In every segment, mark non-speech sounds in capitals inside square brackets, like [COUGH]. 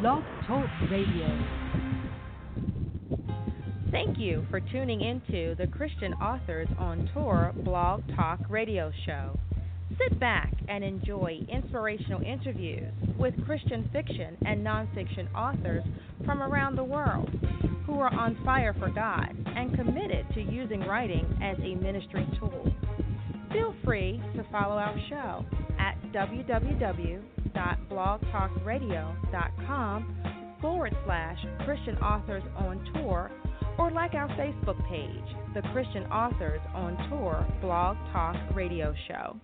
Blog Talk Radio. Thank you for tuning into the Christian Authors on Tour Blog Talk Radio Show. Sit back and enjoy inspirational interviews with Christian fiction and nonfiction authors from around the world who are on fire for God and committed to using writing as a ministry tool. Feel free to follow our show at www.blogtalkradio.com forward slash Christian Authors on Tour or like our Facebook page, the Christian Authors on Tour Blog Talk Radio Show.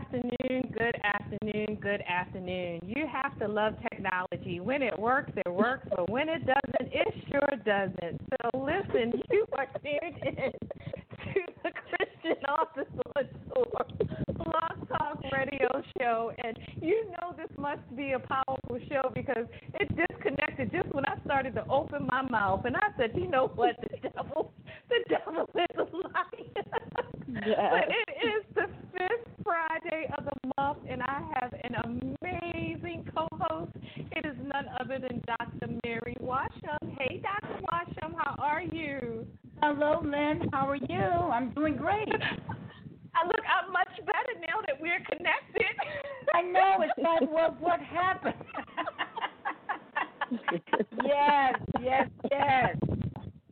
Afternoon, good afternoon, good afternoon. You have to love technology. When it works, it works, but when it doesn't, it sure doesn't. So listen, [LAUGHS] you are tuned in to the Christian Authors on Tour Blog Talk Radio Show, and you know this must be a powerful show because it disconnected just when I started to open my mouth, and I said, you know what, the devil, the devil is a liar. [LAUGHS] Yes. But it is the fifth Friday of the month, and I have an amazing co-host. It is none other than Dr. Mary Washam. Hey, Dr. Washam, how are you? Hello, Lynn. How are you? I'm doing great. I look, I'm much better now that we're connected. I know. It's like, well, what happened? yes, yes, yes.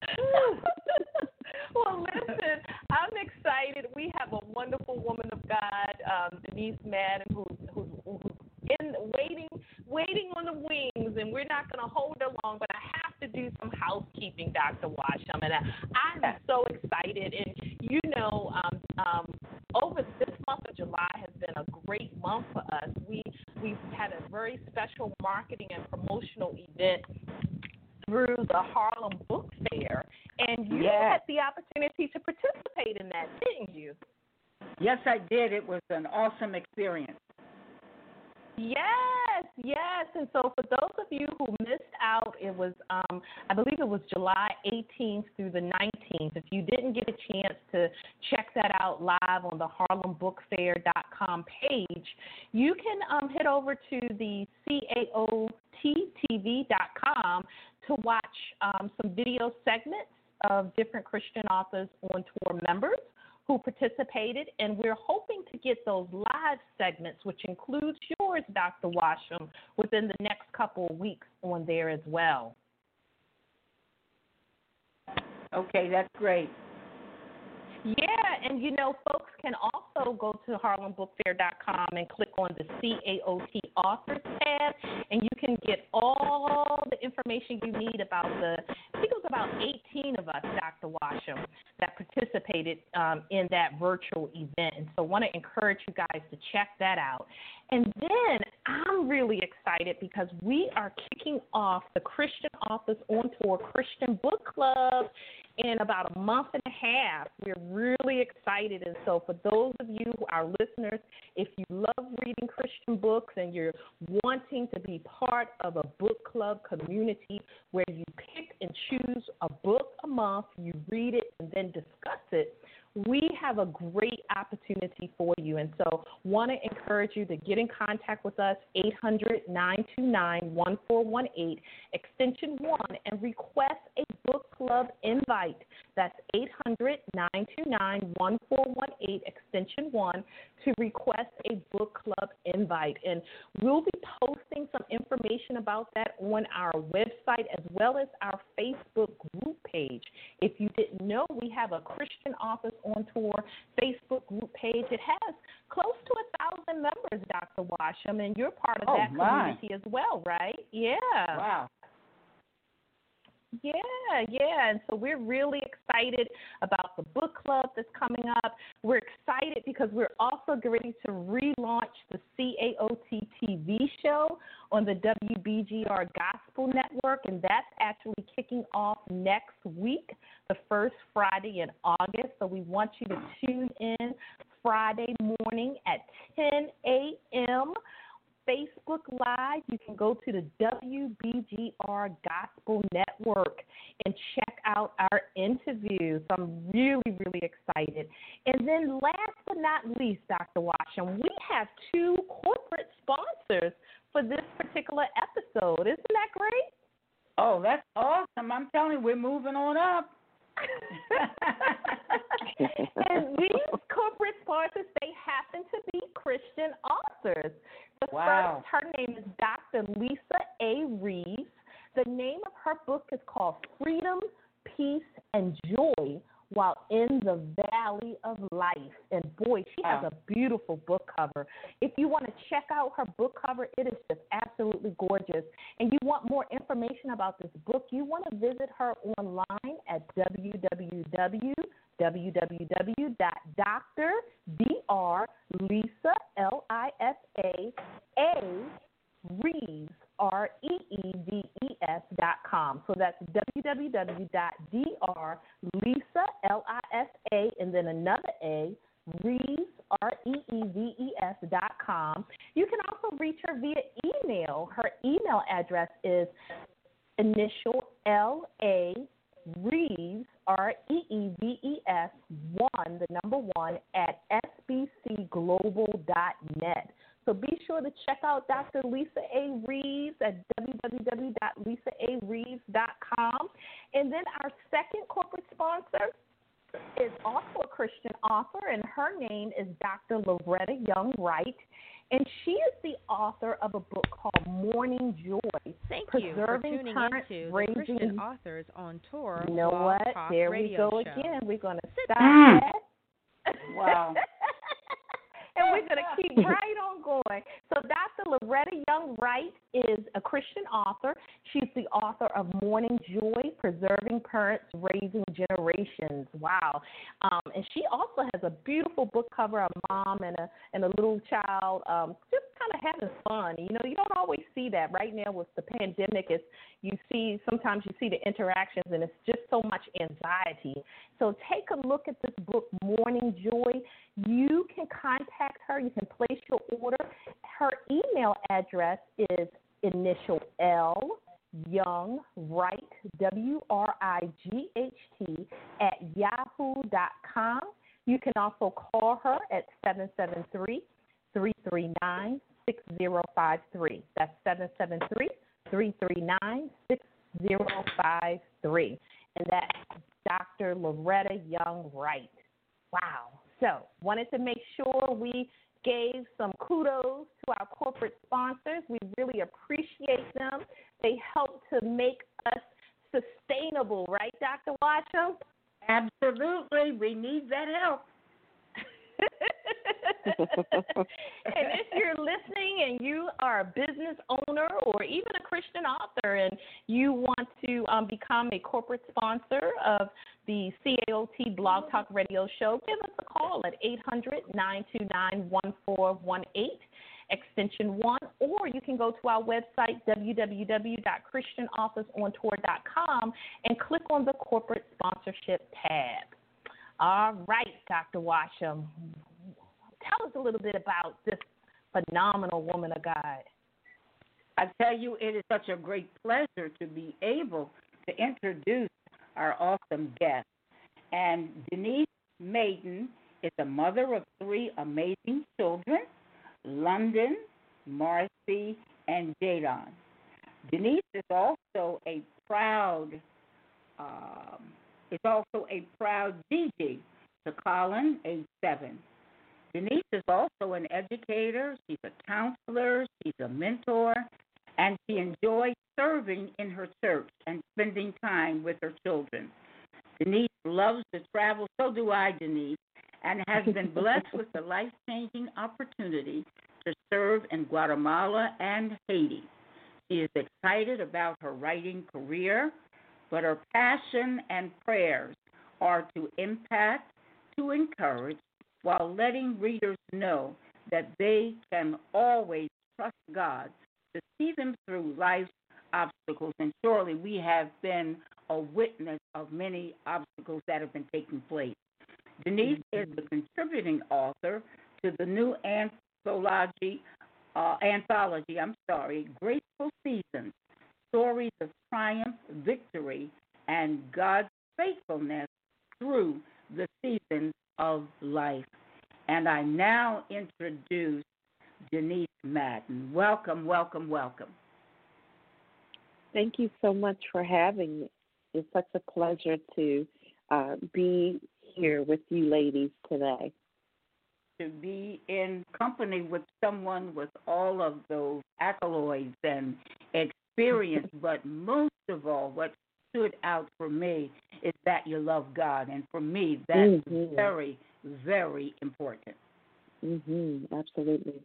[LAUGHS] well, listen, I'm excited. We have a wonderful woman of God, um, Denise Madden, who's, who's, who's in waiting, waiting on the wings, and we're not going to hold her long. But I have to do some housekeeping, Dr. Washam, and I, I'm so excited. And you know, um, um, over this month of July has been a great month for us. We we've had a very special marketing and promotional event the Harlem Book Fair, and you Yes. had the opportunity to participate in that, didn't you? Yes, I did. It was an awesome experience. Yes, yes. And so for those of you who missed out, it was um, I believe it was July 18th through the 19th. If you didn't get a chance to check that out live on the HarlemBookFair.com page, you can um, head over to the CAOTTV.com to watch um, some video segments of different Christian authors on tour members who participated, and we're hoping to get those live segments, which includes yours, Dr. Washam, within the next couple of weeks on there as well. Okay, that's great. Yeah, and you know, folks can also go to harlembookfair.com and click on the CAOT Authors tab, and you can get all the information you need about the, I think it was about 18 of us, Dr. Washam, that participated um, in that virtual event. And so I want to encourage you guys to check that out. And then I'm really excited because we are kicking off the Christian Authors on Tour Christian Book Club in about a month and a half. We're really excited. And so, for those of you, our listeners, if you love reading Christian books and you're wanting to be part of a book club community where you pick and choose a book a month, you read it, and then discuss it, we have a great opportunity for you. And so, want to encourage you to get in contact with us, 800 929 1418, extension 1, and request a book club invite. That's 800 929 1418, extension 1, to request a book club invite. And we'll be posting some information about that on our website as well as our Facebook group page. If you didn't know, we have a Christian Authors on Tour Facebook group page. It has close to a thousand members, Dr. Washam, and you're part of oh, that my. community as well, right? Yeah. Wow. Yeah, yeah. And so we're really excited about the book club that's coming up. We're excited because we're also getting to relaunch the CAOT TV show on the WBGR Gospel Network, and that's actually kicking off next week, the first Friday in August. So we want you to tune in Friday morning at 10 a.m. Facebook Live. You can go to the WBGR Gospel Network and check out our interview. So I'm really, really excited. And then last but not least, Dr. Washam, we have two corporate sponsors for this particular episode. Isn't that great? Oh, that's awesome. I'm telling you, we're moving on up. And these corporate sponsors, they happen to be Christian authors. The wow. first, her name is Dr. Lisa A. Reeves. The name of her book is called Freedom, Peace, and Joy while in the valley of life. And boy, she has a beautiful book cover. If you want to check out her book cover, it is just absolutely gorgeous. And you want more information about this book, you want to visit her online at www.drlisa, L I S A, A, Reeves, R E E V E S dot com. So that's www.drlisa, L I S A, and then another A, Reeves, R E E V E S dot com. You can also reach her via email. Her email address is initial L A Reeves, R E E V E S 1, the number 1, at sbcglobal.net. So be sure to check out Dr. Lisa A. Reeves at www.lisaareeves.com. And then our second corporate sponsor is also a Christian author, and her name is Dr. Loretta Young Wright. And she is the author of a book called Morning Joy. Thank you for Preserving tuning Current into the Christian Authors on Tour. You know what? Talk There we go Show. again. We're going to stop Mm. that. Wow. [LAUGHS] and we're going to keep right on going. So, Dr. Loretta Young Wright is a Christian author. She's the author of Morning Joy Preserving Parents, Raising Generations. Wow. Um, and she also has a beautiful book cover of mom and a, and a little child um, just kind of having fun. You know, you don't always see that right now with the pandemic. It's, you see, sometimes you see the interactions, and it's just so much anxiety. So take a look at this book, Morning Joy. You can place your order. Her email address is initial L Young Wright W R I G H T at yahoo.com. You can also call her at 773 339 6053. That's 773 339 6053. And that's Dr. Loretta Young Wright. Wow. So, wanted to make sure we gave some kudos to our corporate sponsors. We really appreciate them. They help to make us sustainable, right, Dr. Washam? Absolutely. We need that help. and if you're listening and you are a business owner or even a Christian author and you want to um, become a corporate sponsor of the CAOT Blog Talk Radio Show, give us a call at 800 929 1418 extension 1, or you can go to our website, www.christianauthorsontour.com, and click on the corporate sponsorship tab. All right, Dr. Washam, tell us a little bit about this phenomenal woman of God. I tell you, it is such a great pleasure to be able to introduce our awesome guest. And Denise Madden is a mother of three amazing children London, Maci, and Jadon. Denise is also a proud um, is also a proud Gigi to Collin, age seven. Denise is also an educator, she's a counselor, she's a mentor, and she enjoys serving in her church and spending time with her children. Denise loves to travel, so do I, Denise, and has [LAUGHS] been blessed with the life changing opportunity to serve in Guatemala and Haiti. She is excited about her writing career, but her passion and prayers are to impact, to encourage, while letting readers know that they can always trust God to see them through life's obstacles. And surely we have been a witness of many obstacles that have been taking place. Denise is the contributing author to the new anthology, uh, anthology, I'm sorry, GraceFull Seasons, Stories of Triumph, Victory, and God's Faithfulness through the seasons of life. And I now introduce Denise Madden. Welcome, welcome, welcome. Thank you so much for having me. It's such a pleasure to uh, be here with you ladies today. To be in company with someone with all of those accolades and experience, [LAUGHS] but most of all, what stood out for me is that you love God, and for me, that's mm-hmm. very, very important. Mhm. Absolutely.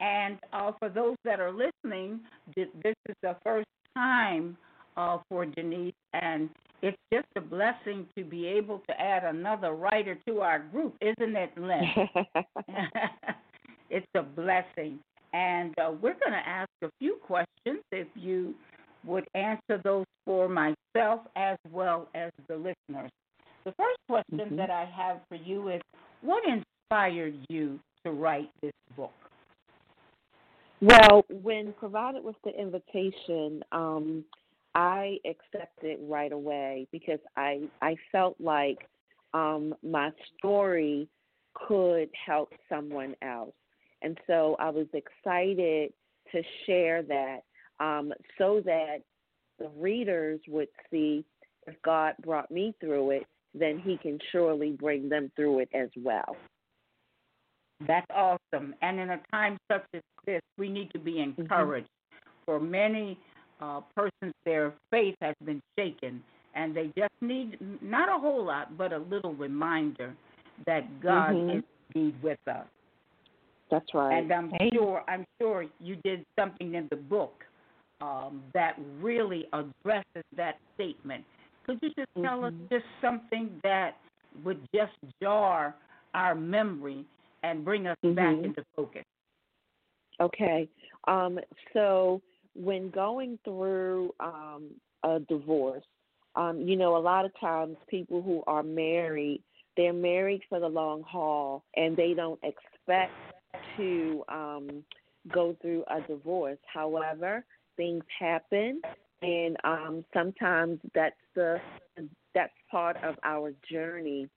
And uh, for those that are listening, this is the first time uh, for Denise, and it's just a blessing to be able to add another writer to our group, isn't it, Lynn? [LAUGHS] [LAUGHS] it's a blessing. And uh, we're going to ask a few questions if you would answer those for myself as well as the listeners. The first question mm-hmm. that I have for you is what inspired you to write this book? Well, when provided with the invitation, um, I accepted right away because I I felt like um, my story could help someone else, and so I was excited to share that um, so that the readers would see if God brought me through it, then He can surely bring them through it as well. That's awesome. And in a time such as this, we need to be mm-hmm. encouraged. Mm-hmm. For many uh, persons, their faith has been shaken, and they just need not a whole lot, but a little reminder that God mm-hmm. is indeed with us. That's right. And I'm sure I'm sure you did something in the book um, that really addresses that statement. Could you just tell mm-hmm. us just something that would just jar our memory and bring us mm-hmm. back into focus? Okay. Um, so when going through um, a divorce, um, you know, a lot of times people who are married, they're married for the long haul and they don't expect to um, go through a divorce. However, things happen, and um, sometimes that's the that's part of our journey.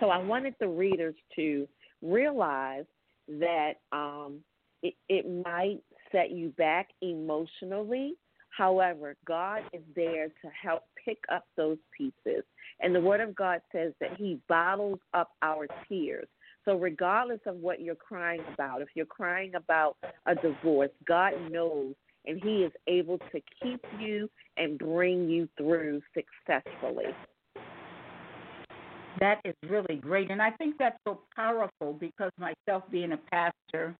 So I wanted the readers to realize that um, it, it might set you back emotionally. However, God is there to help pick up those pieces. And the Word of God says that He bottles up our tears. So, regardless of what you're crying about, if you're crying about a divorce, God knows and He is able to keep you and bring you through successfully. That is really great. And I think that's so powerful because myself being a pastor,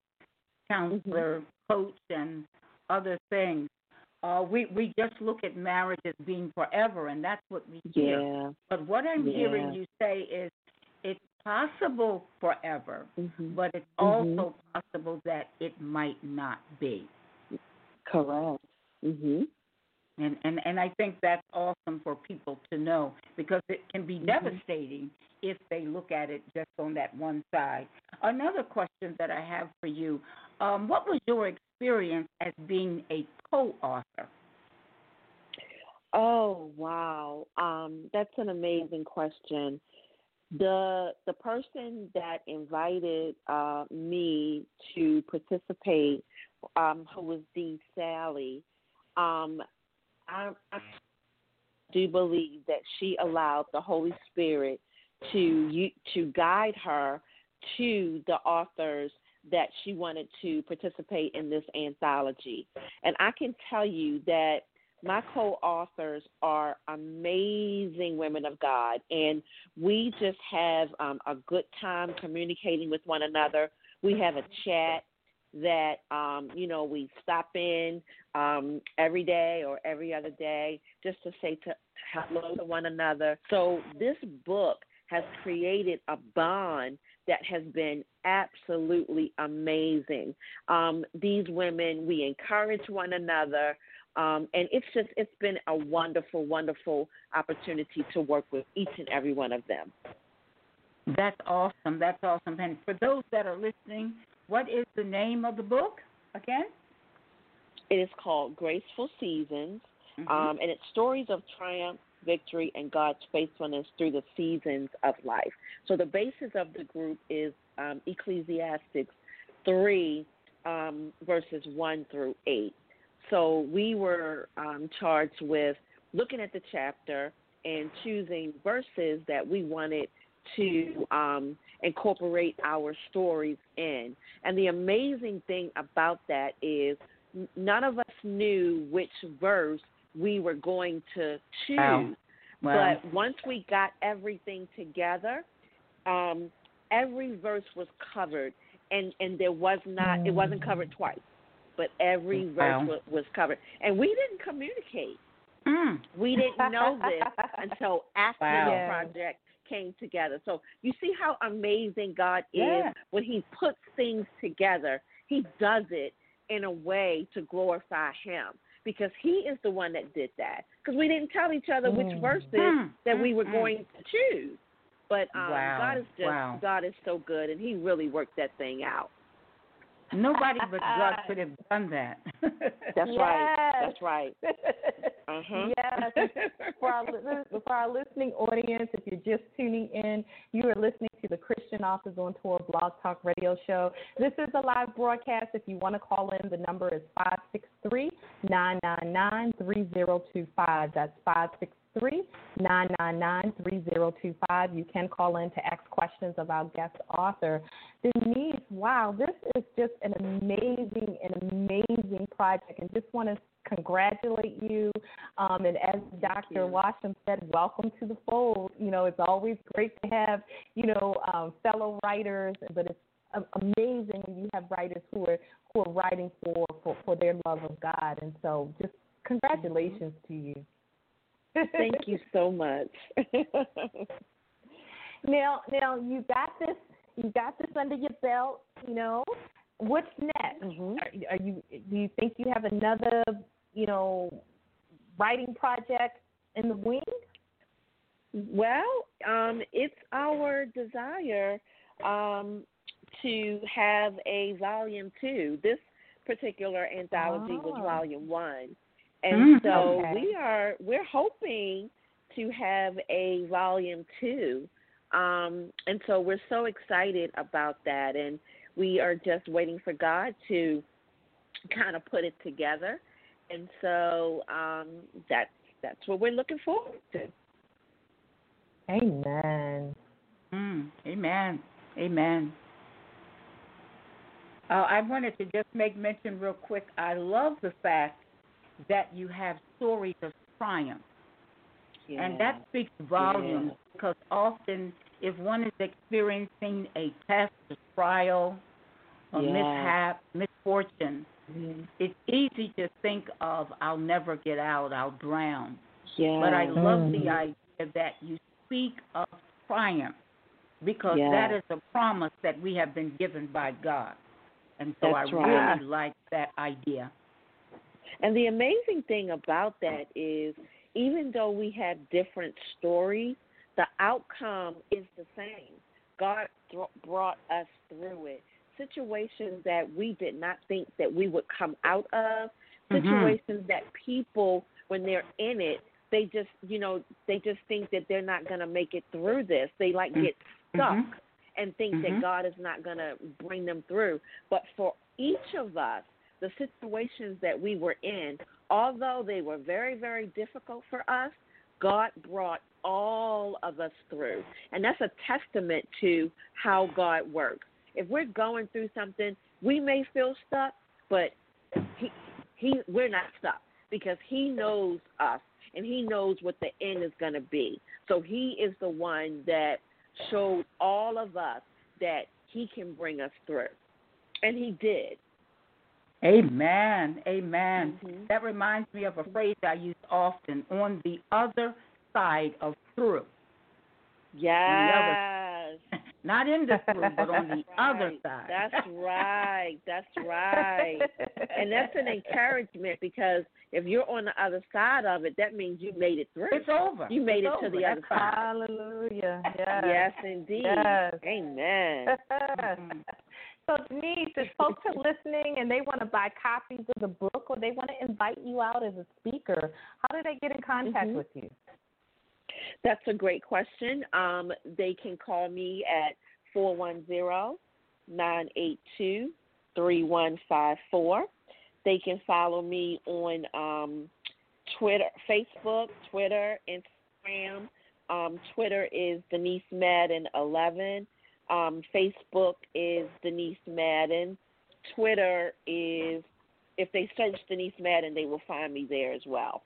counselor, Mm-hmm. coach, and other things, uh, we, we just look at marriage as being forever, and that's what we hear. Yeah. But what I'm hearing you say is it's possible forever, hmm but it's Mhm. also possible that it might not be. Correct. Mhm. And, and and I think that's awesome for people to know because it can be Mhm. devastating if they look at it just on that one side. Another question that I have for you: um, What was your experience as being a co-author? Oh wow, um, that's an amazing question. The the person that invited uh, me to participate, um, who was Dean Sally, um, I, I do believe that she allowed the Holy Spirit to to guide her to the authors that she wanted to participate in this anthology. And I can tell you that my co-authors are amazing women of God, and we just have um, a good time communicating with one another. We have a chat that um, you know we stop in um, every day or every other day just to say to hello to one another. So this book has created a bond that has been absolutely amazing. Um, these women, we encourage one another. Um, and it's just it's been a wonderful, wonderful opportunity to work with each and every one of them. That's awesome. That's awesome. And for those that are listening, what is the name of the book again? It is called GraceFull Seasons, Mhm. um, and it's stories of triumph, victory, and God's faithfulness through the seasons of life. So the basis of the group is um, Ecclesiastics 3, um, verses 1 through 8. So we were um, charged with looking at the chapter and choosing verses that we wanted to um, incorporate our stories in. And the amazing thing about that is none of us knew which verse we were going to choose. Wow. Wow. But once we got everything together, um, every verse was covered, and and there was not it wasn't covered twice, but every Wow. verse was, was covered, and we didn't communicate. Mm. We didn't know this [LAUGHS] until after Wow. the project came together. So you see how amazing God Yeah. is when He puts things together. He does it in a way to glorify Him because He is the one that did that. Because we didn't tell each other which Mm. verses Mm, that we were mm. going to choose. But um, Wow, God is just wow. God is so good, and He really worked that thing out. Nobody but God [LAUGHS] could have done that. That's right. That's right. Uh-huh. Yes. for our for our listening audience, if you're just tuning in, you are listening to the Christian Authors on Tour Blog Talk Radio Show. This is a live broadcast. If you want to call in, the number is five six three nine nine nine three zero two five. That's five six three nine nine nine three zero two five. You can call in to ask questions of our guest author. Denise, wow, this is just an amazing, an amazing project, and just want to congratulate you. Um, and as Dr. Washam said, welcome to the fold. You know, it's always great to have, you know, um, fellow writers, but it's amazing when you have writers who are who are writing for, for, for their love of God. And so just congratulations to you. Thank you so much. [LAUGHS] Now, now you got this. You got this under your belt. You know, what's next? Mhm. Are, are you? Do you think you have another, you know, writing project in the wing? Well, um, it's our desire um, to have a volume two. This particular anthology was Oh. volume one, and Mm, so okay. we are we're hoping to have a volume two. Um, and so we're so excited about that, and we are just waiting for God to kind of put it together. And so um, that's that's what we're looking forward to. Amen. Mm, amen. Amen. Uh, I wanted to just make mention real quick. I love the fact that you have stories of triumph, and that speaks volumes because often if one is experiencing a test, a trial, a Yeah. mishap, misfortune, Mm-hmm. it's easy to think of I'll never get out, I'll drown. Yeah. But I love Mm. the idea that you speak of triumph because Yeah. that is a promise that we have been given by God. And so That's I right. really like that idea. And the amazing thing about that is, even though we have different stories, the outcome is the same. God th- brought us through it. Situations that we did not think that we would come out of, Mhm. situations that people, when they're in it, they just, you know, they just think that they're not going to make it through this. They like get stuck Mhm. and think Mhm. that God is not going to bring them through. But for each of us, the situations that we were in, although they were very, very difficult for us, God brought all of us through. And that's a testament to how God works. If we're going through something, we may feel stuck, but he, he we're not stuck because he knows us and he knows what the end is going to be. So he is the one that showed all of us that he can bring us through. And he did. Amen. Amen. Mhm. That reminds me of a phrase I use often on the other side of through. Yes. [LAUGHS] Not in the through, but on the other side. That's right. That's [LAUGHS] right. and that's an encouragement because if you're on the other side of it, that means you made it through. It's over. You made It's it to the That's other side. Hallelujah. Yes. Yes, indeed. Yes. Amen. [LAUGHS] So Denise, if folks are listening and they want to buy copies of the book or they want to invite you out as a speaker, how do they get in contact Mhm. with you? That's a great question. Um, they can call me at four one zero nine eight two three one five four. They can follow me on um, Twitter, Facebook, Twitter, Instagram. Um, Twitter is Denise Madden eleven. Um, Facebook is Denise Madden. Twitter is if they search Denise Madden, they will find me there as well.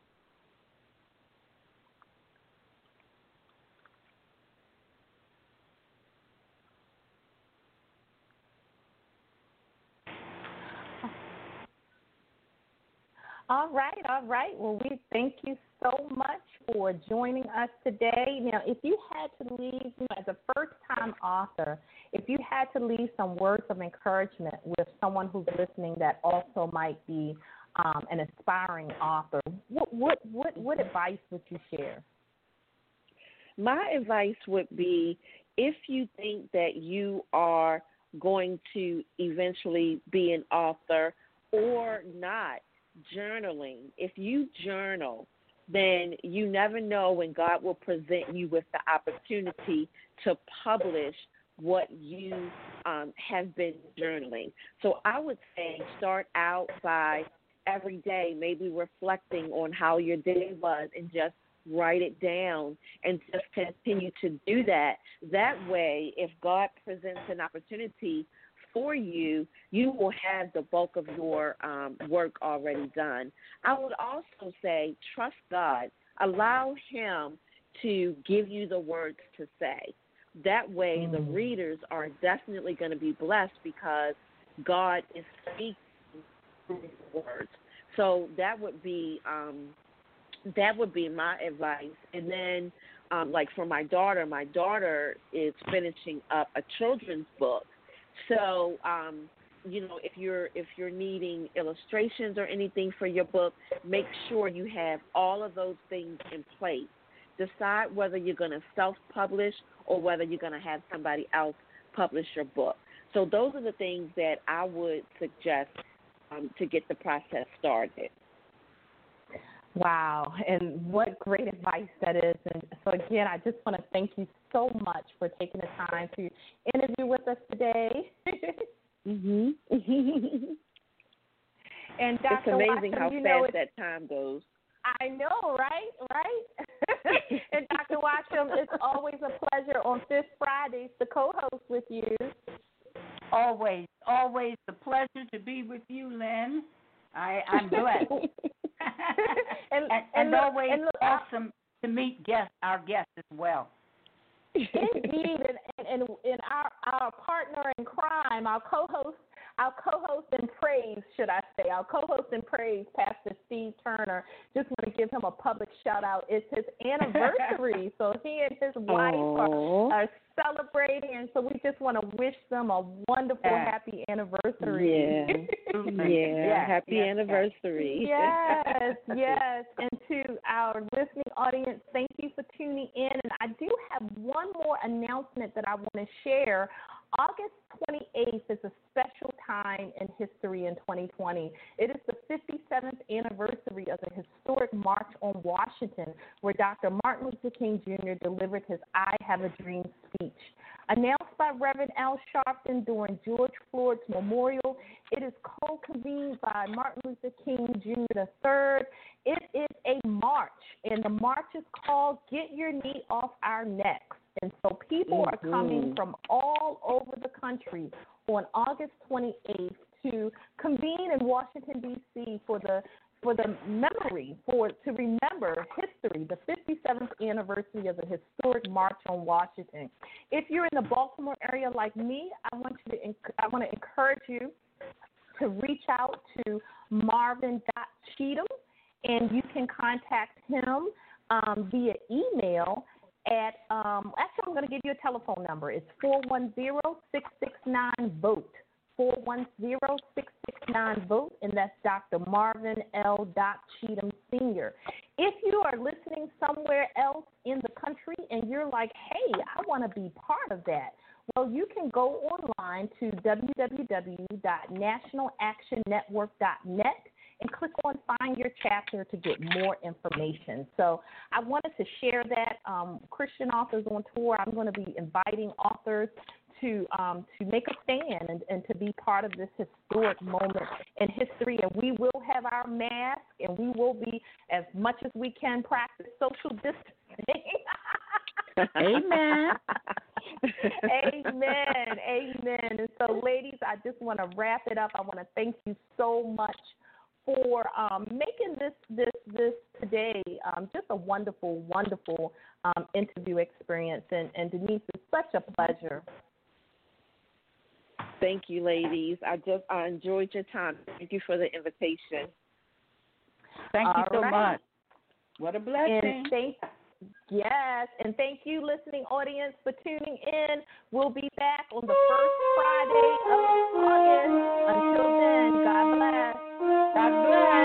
All right, all right. Well, we thank you so much for joining us today. Now, if you had to leave, you know, as a first time author, if you had to leave some words of encouragement with someone who's listening that also might be um, an aspiring author, what, what, what, what advice would you share? My advice would be if you think that you are going to eventually be an author or not, journaling. If you journal, then you never know when God will present you with the opportunity to publish what you um, have been journaling. So I would say start out by every day maybe reflecting on how your day was and just write it down and just continue to do that. That way, if God presents an opportunity for you, you will have the bulk of your um, work already done. I would also say trust God. Allow Him to give you the words to say. That way, the Mm. readers are definitely going to be blessed because God is speaking through the words. So that would be um, that would be my advice. And then, um, like for my daughter, my daughter is finishing up a children's book. So, um, you know, if you're if you're needing illustrations or anything for your book, make sure you have all of those things in place. Decide whether you're going to self-publish or whether you're going to have somebody else publish your book. So those are the things that I would suggest um, to get the process started. Wow, and what great advice that is. And so, again, I just want to thank you so much for taking the time to interview with us today. Mhm. [LAUGHS] and Dr. it's amazing Washam, how you fast that time goes. I know, right? Right? [LAUGHS] and Dr. Washam, it's always a pleasure on Fifth Fridays to co host with you. Always, always a pleasure to be with you, Lynn. I, I'm blessed. [LAUGHS] [LAUGHS] and, and, and and always look, I- awesome to meet guests, our guests as well. Indeed, and, and, and our, our partner in crime, our co-host our co-host in praise, should I say, our co-host in praise, Pastor Steve Turner. Just want to give him a public shout out. It's his anniversary, [LAUGHS] so he and his wife are, are, celebrating, and so we just want to wish them a wonderful, happy anniversary. Yeah, [LAUGHS] yeah, happy yes, anniversary. Yes, [LAUGHS] yes, and to our listening audience, thank you for tuning in. And I do have one more announcement that I want to share August 28th is a special time in history in 2020. It is the 57th anniversary of the historic March on Washington, where Dr. Martin Luther King Jr. delivered his I Have a Dream speech. Announced by Reverend Al Sharpton during George Floyd's memorial, it is co convened by Martin Luther King Jr. III. It is a march, and the march is called Get Your Knee Off Our Necks. And so people mm-hmm. are coming mm-hmm. from all over the country on August 28th to convene in Washington D.C. for the for the memory for to remember history, the 57th anniversary of the historic March on Washington. If you're in the Baltimore area like me, I want you to I want to encourage you to reach out to Marvin Cheatham, and you can contact him um, via email at um, actually I'm going to give you a telephone number. It's four one zero six six nine vote. 410-669 vote and that's Dr. Marvin L. Cheatham Sr. If you are listening somewhere else in the country and you're like, "Hey, I want to be part of that." Well, you can go online to www.nationalactionnetwork.net and click on Find Your Chapter to get more information. So I wanted to share that. Um, Christian Authors on Tour, I'm going to be inviting authors to um, to make a stand and, and to be part of this historic moment in history. And we will have our mask, and we will be as much as we can practice social distancing. [LAUGHS] Amen. Amen. Amen. And so, ladies, I just want to wrap it up. I want to thank you so much for um, making this this this today um, just a wonderful, wonderful um, interview experience. And, and Denise, it's such a pleasure. Thank you, ladies. I just I enjoyed your time. Thank you for the invitation. Thank All you so right. much. What a blessing. Thank, yes, and thank you, listening audience, for tuning in. We'll be back on the first Friday of August. Until then, God bless. God bless.